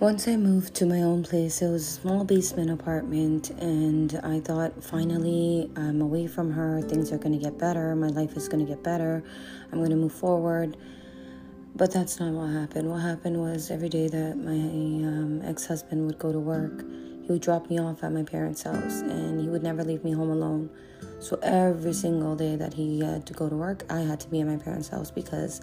Once I moved to my own place, it was a small basement apartment, and I thought finally I'm away from her, things are to get better, my life is to get better, I'm to move forward. But that's not what happened. What happened was every day that my um, ex husband would go to work, he would drop me off at my parents' house, and he would never leave me home alone. So every single day that he had to go to work, I had to be at my parents' house because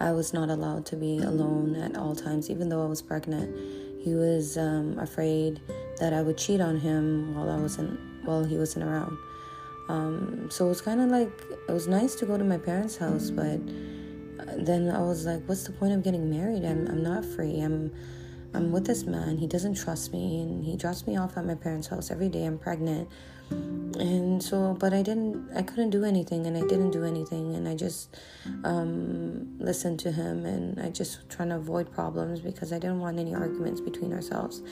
I was not allowed to be alone at all times, even though I was pregnant. He was um, afraid that I would cheat on him while I wasn't while he wasn't around. Um, so it was kind of like it was nice to go to my parents' house, but then I was like, what's the point of getting married? I'm I'm not free. I'm I'm with this man. He doesn't trust me, and he drops me off at my parents' house every day. I'm pregnant. And so but i didn't i couldn't do anything and i didn't do anything. And i just um, listened to him and i just trying to avoid problems because i didn't want any arguments between ourselves.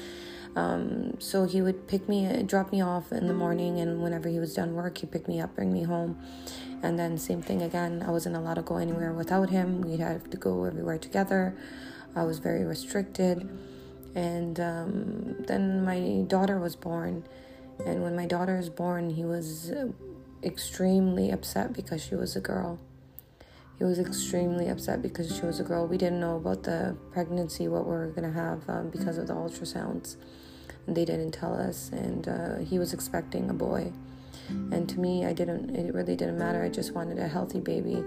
Um, so he would pick me drop me off in the morning and whenever he was done work he'd pick me up bring me home. And then same thing again. I wasn't allowed to go anywhere without him. We'd have to go everywhere together i was very restricted and um, then my daughter was born and when my daughter was born, he was extremely upset because she was a girl. He was extremely upset because she was a girl. We didn't know about the pregnancy, what we are going to have um, because of the ultrasounds. And they didn't tell us. And uh, he was expecting a boy. And to me, I didn't, it really didn't matter. I just wanted a healthy baby.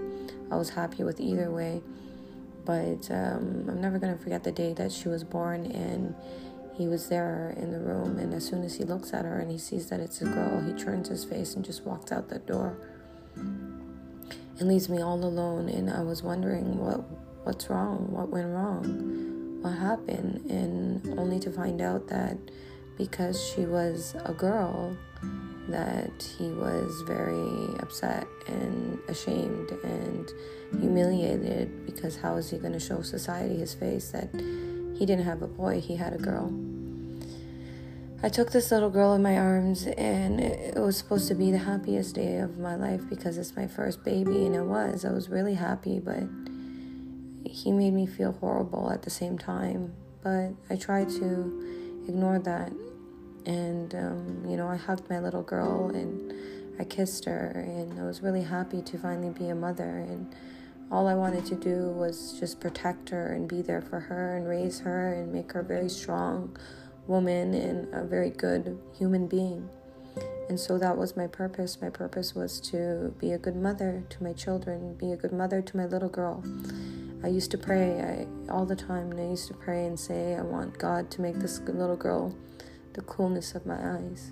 I was happy with either way. But um, I'm never to forget the day that she was born. And he was there in the room, and as soon as he looks at her and he sees that it's a girl, he turns his face and just walks out the door and leaves me all alone. And I was wondering what what's wrong, what went wrong, what happened, and only to find out that because she was a girl, that he was very upset and ashamed and humiliated because how is he going to show society his face that he didn't have a boy, he had a girl. I took this little girl in my arms, and it was supposed to be the happiest day of my life because it's my first baby, and it was. I was really happy, but he made me feel horrible at the same time. But I tried to ignore that, and um, you know, I hugged my little girl and I kissed her, and I was really happy to finally be a mother. And all I wanted to do was just protect her and be there for her and raise her and make her a very strong woman and a very good human being. And so that was my purpose. My purpose was to be a good mother to my children, be a good mother to my little girl. I used to pray I, all the time, and I used to pray and say, I want God to make this little girl the coolness of my eyes.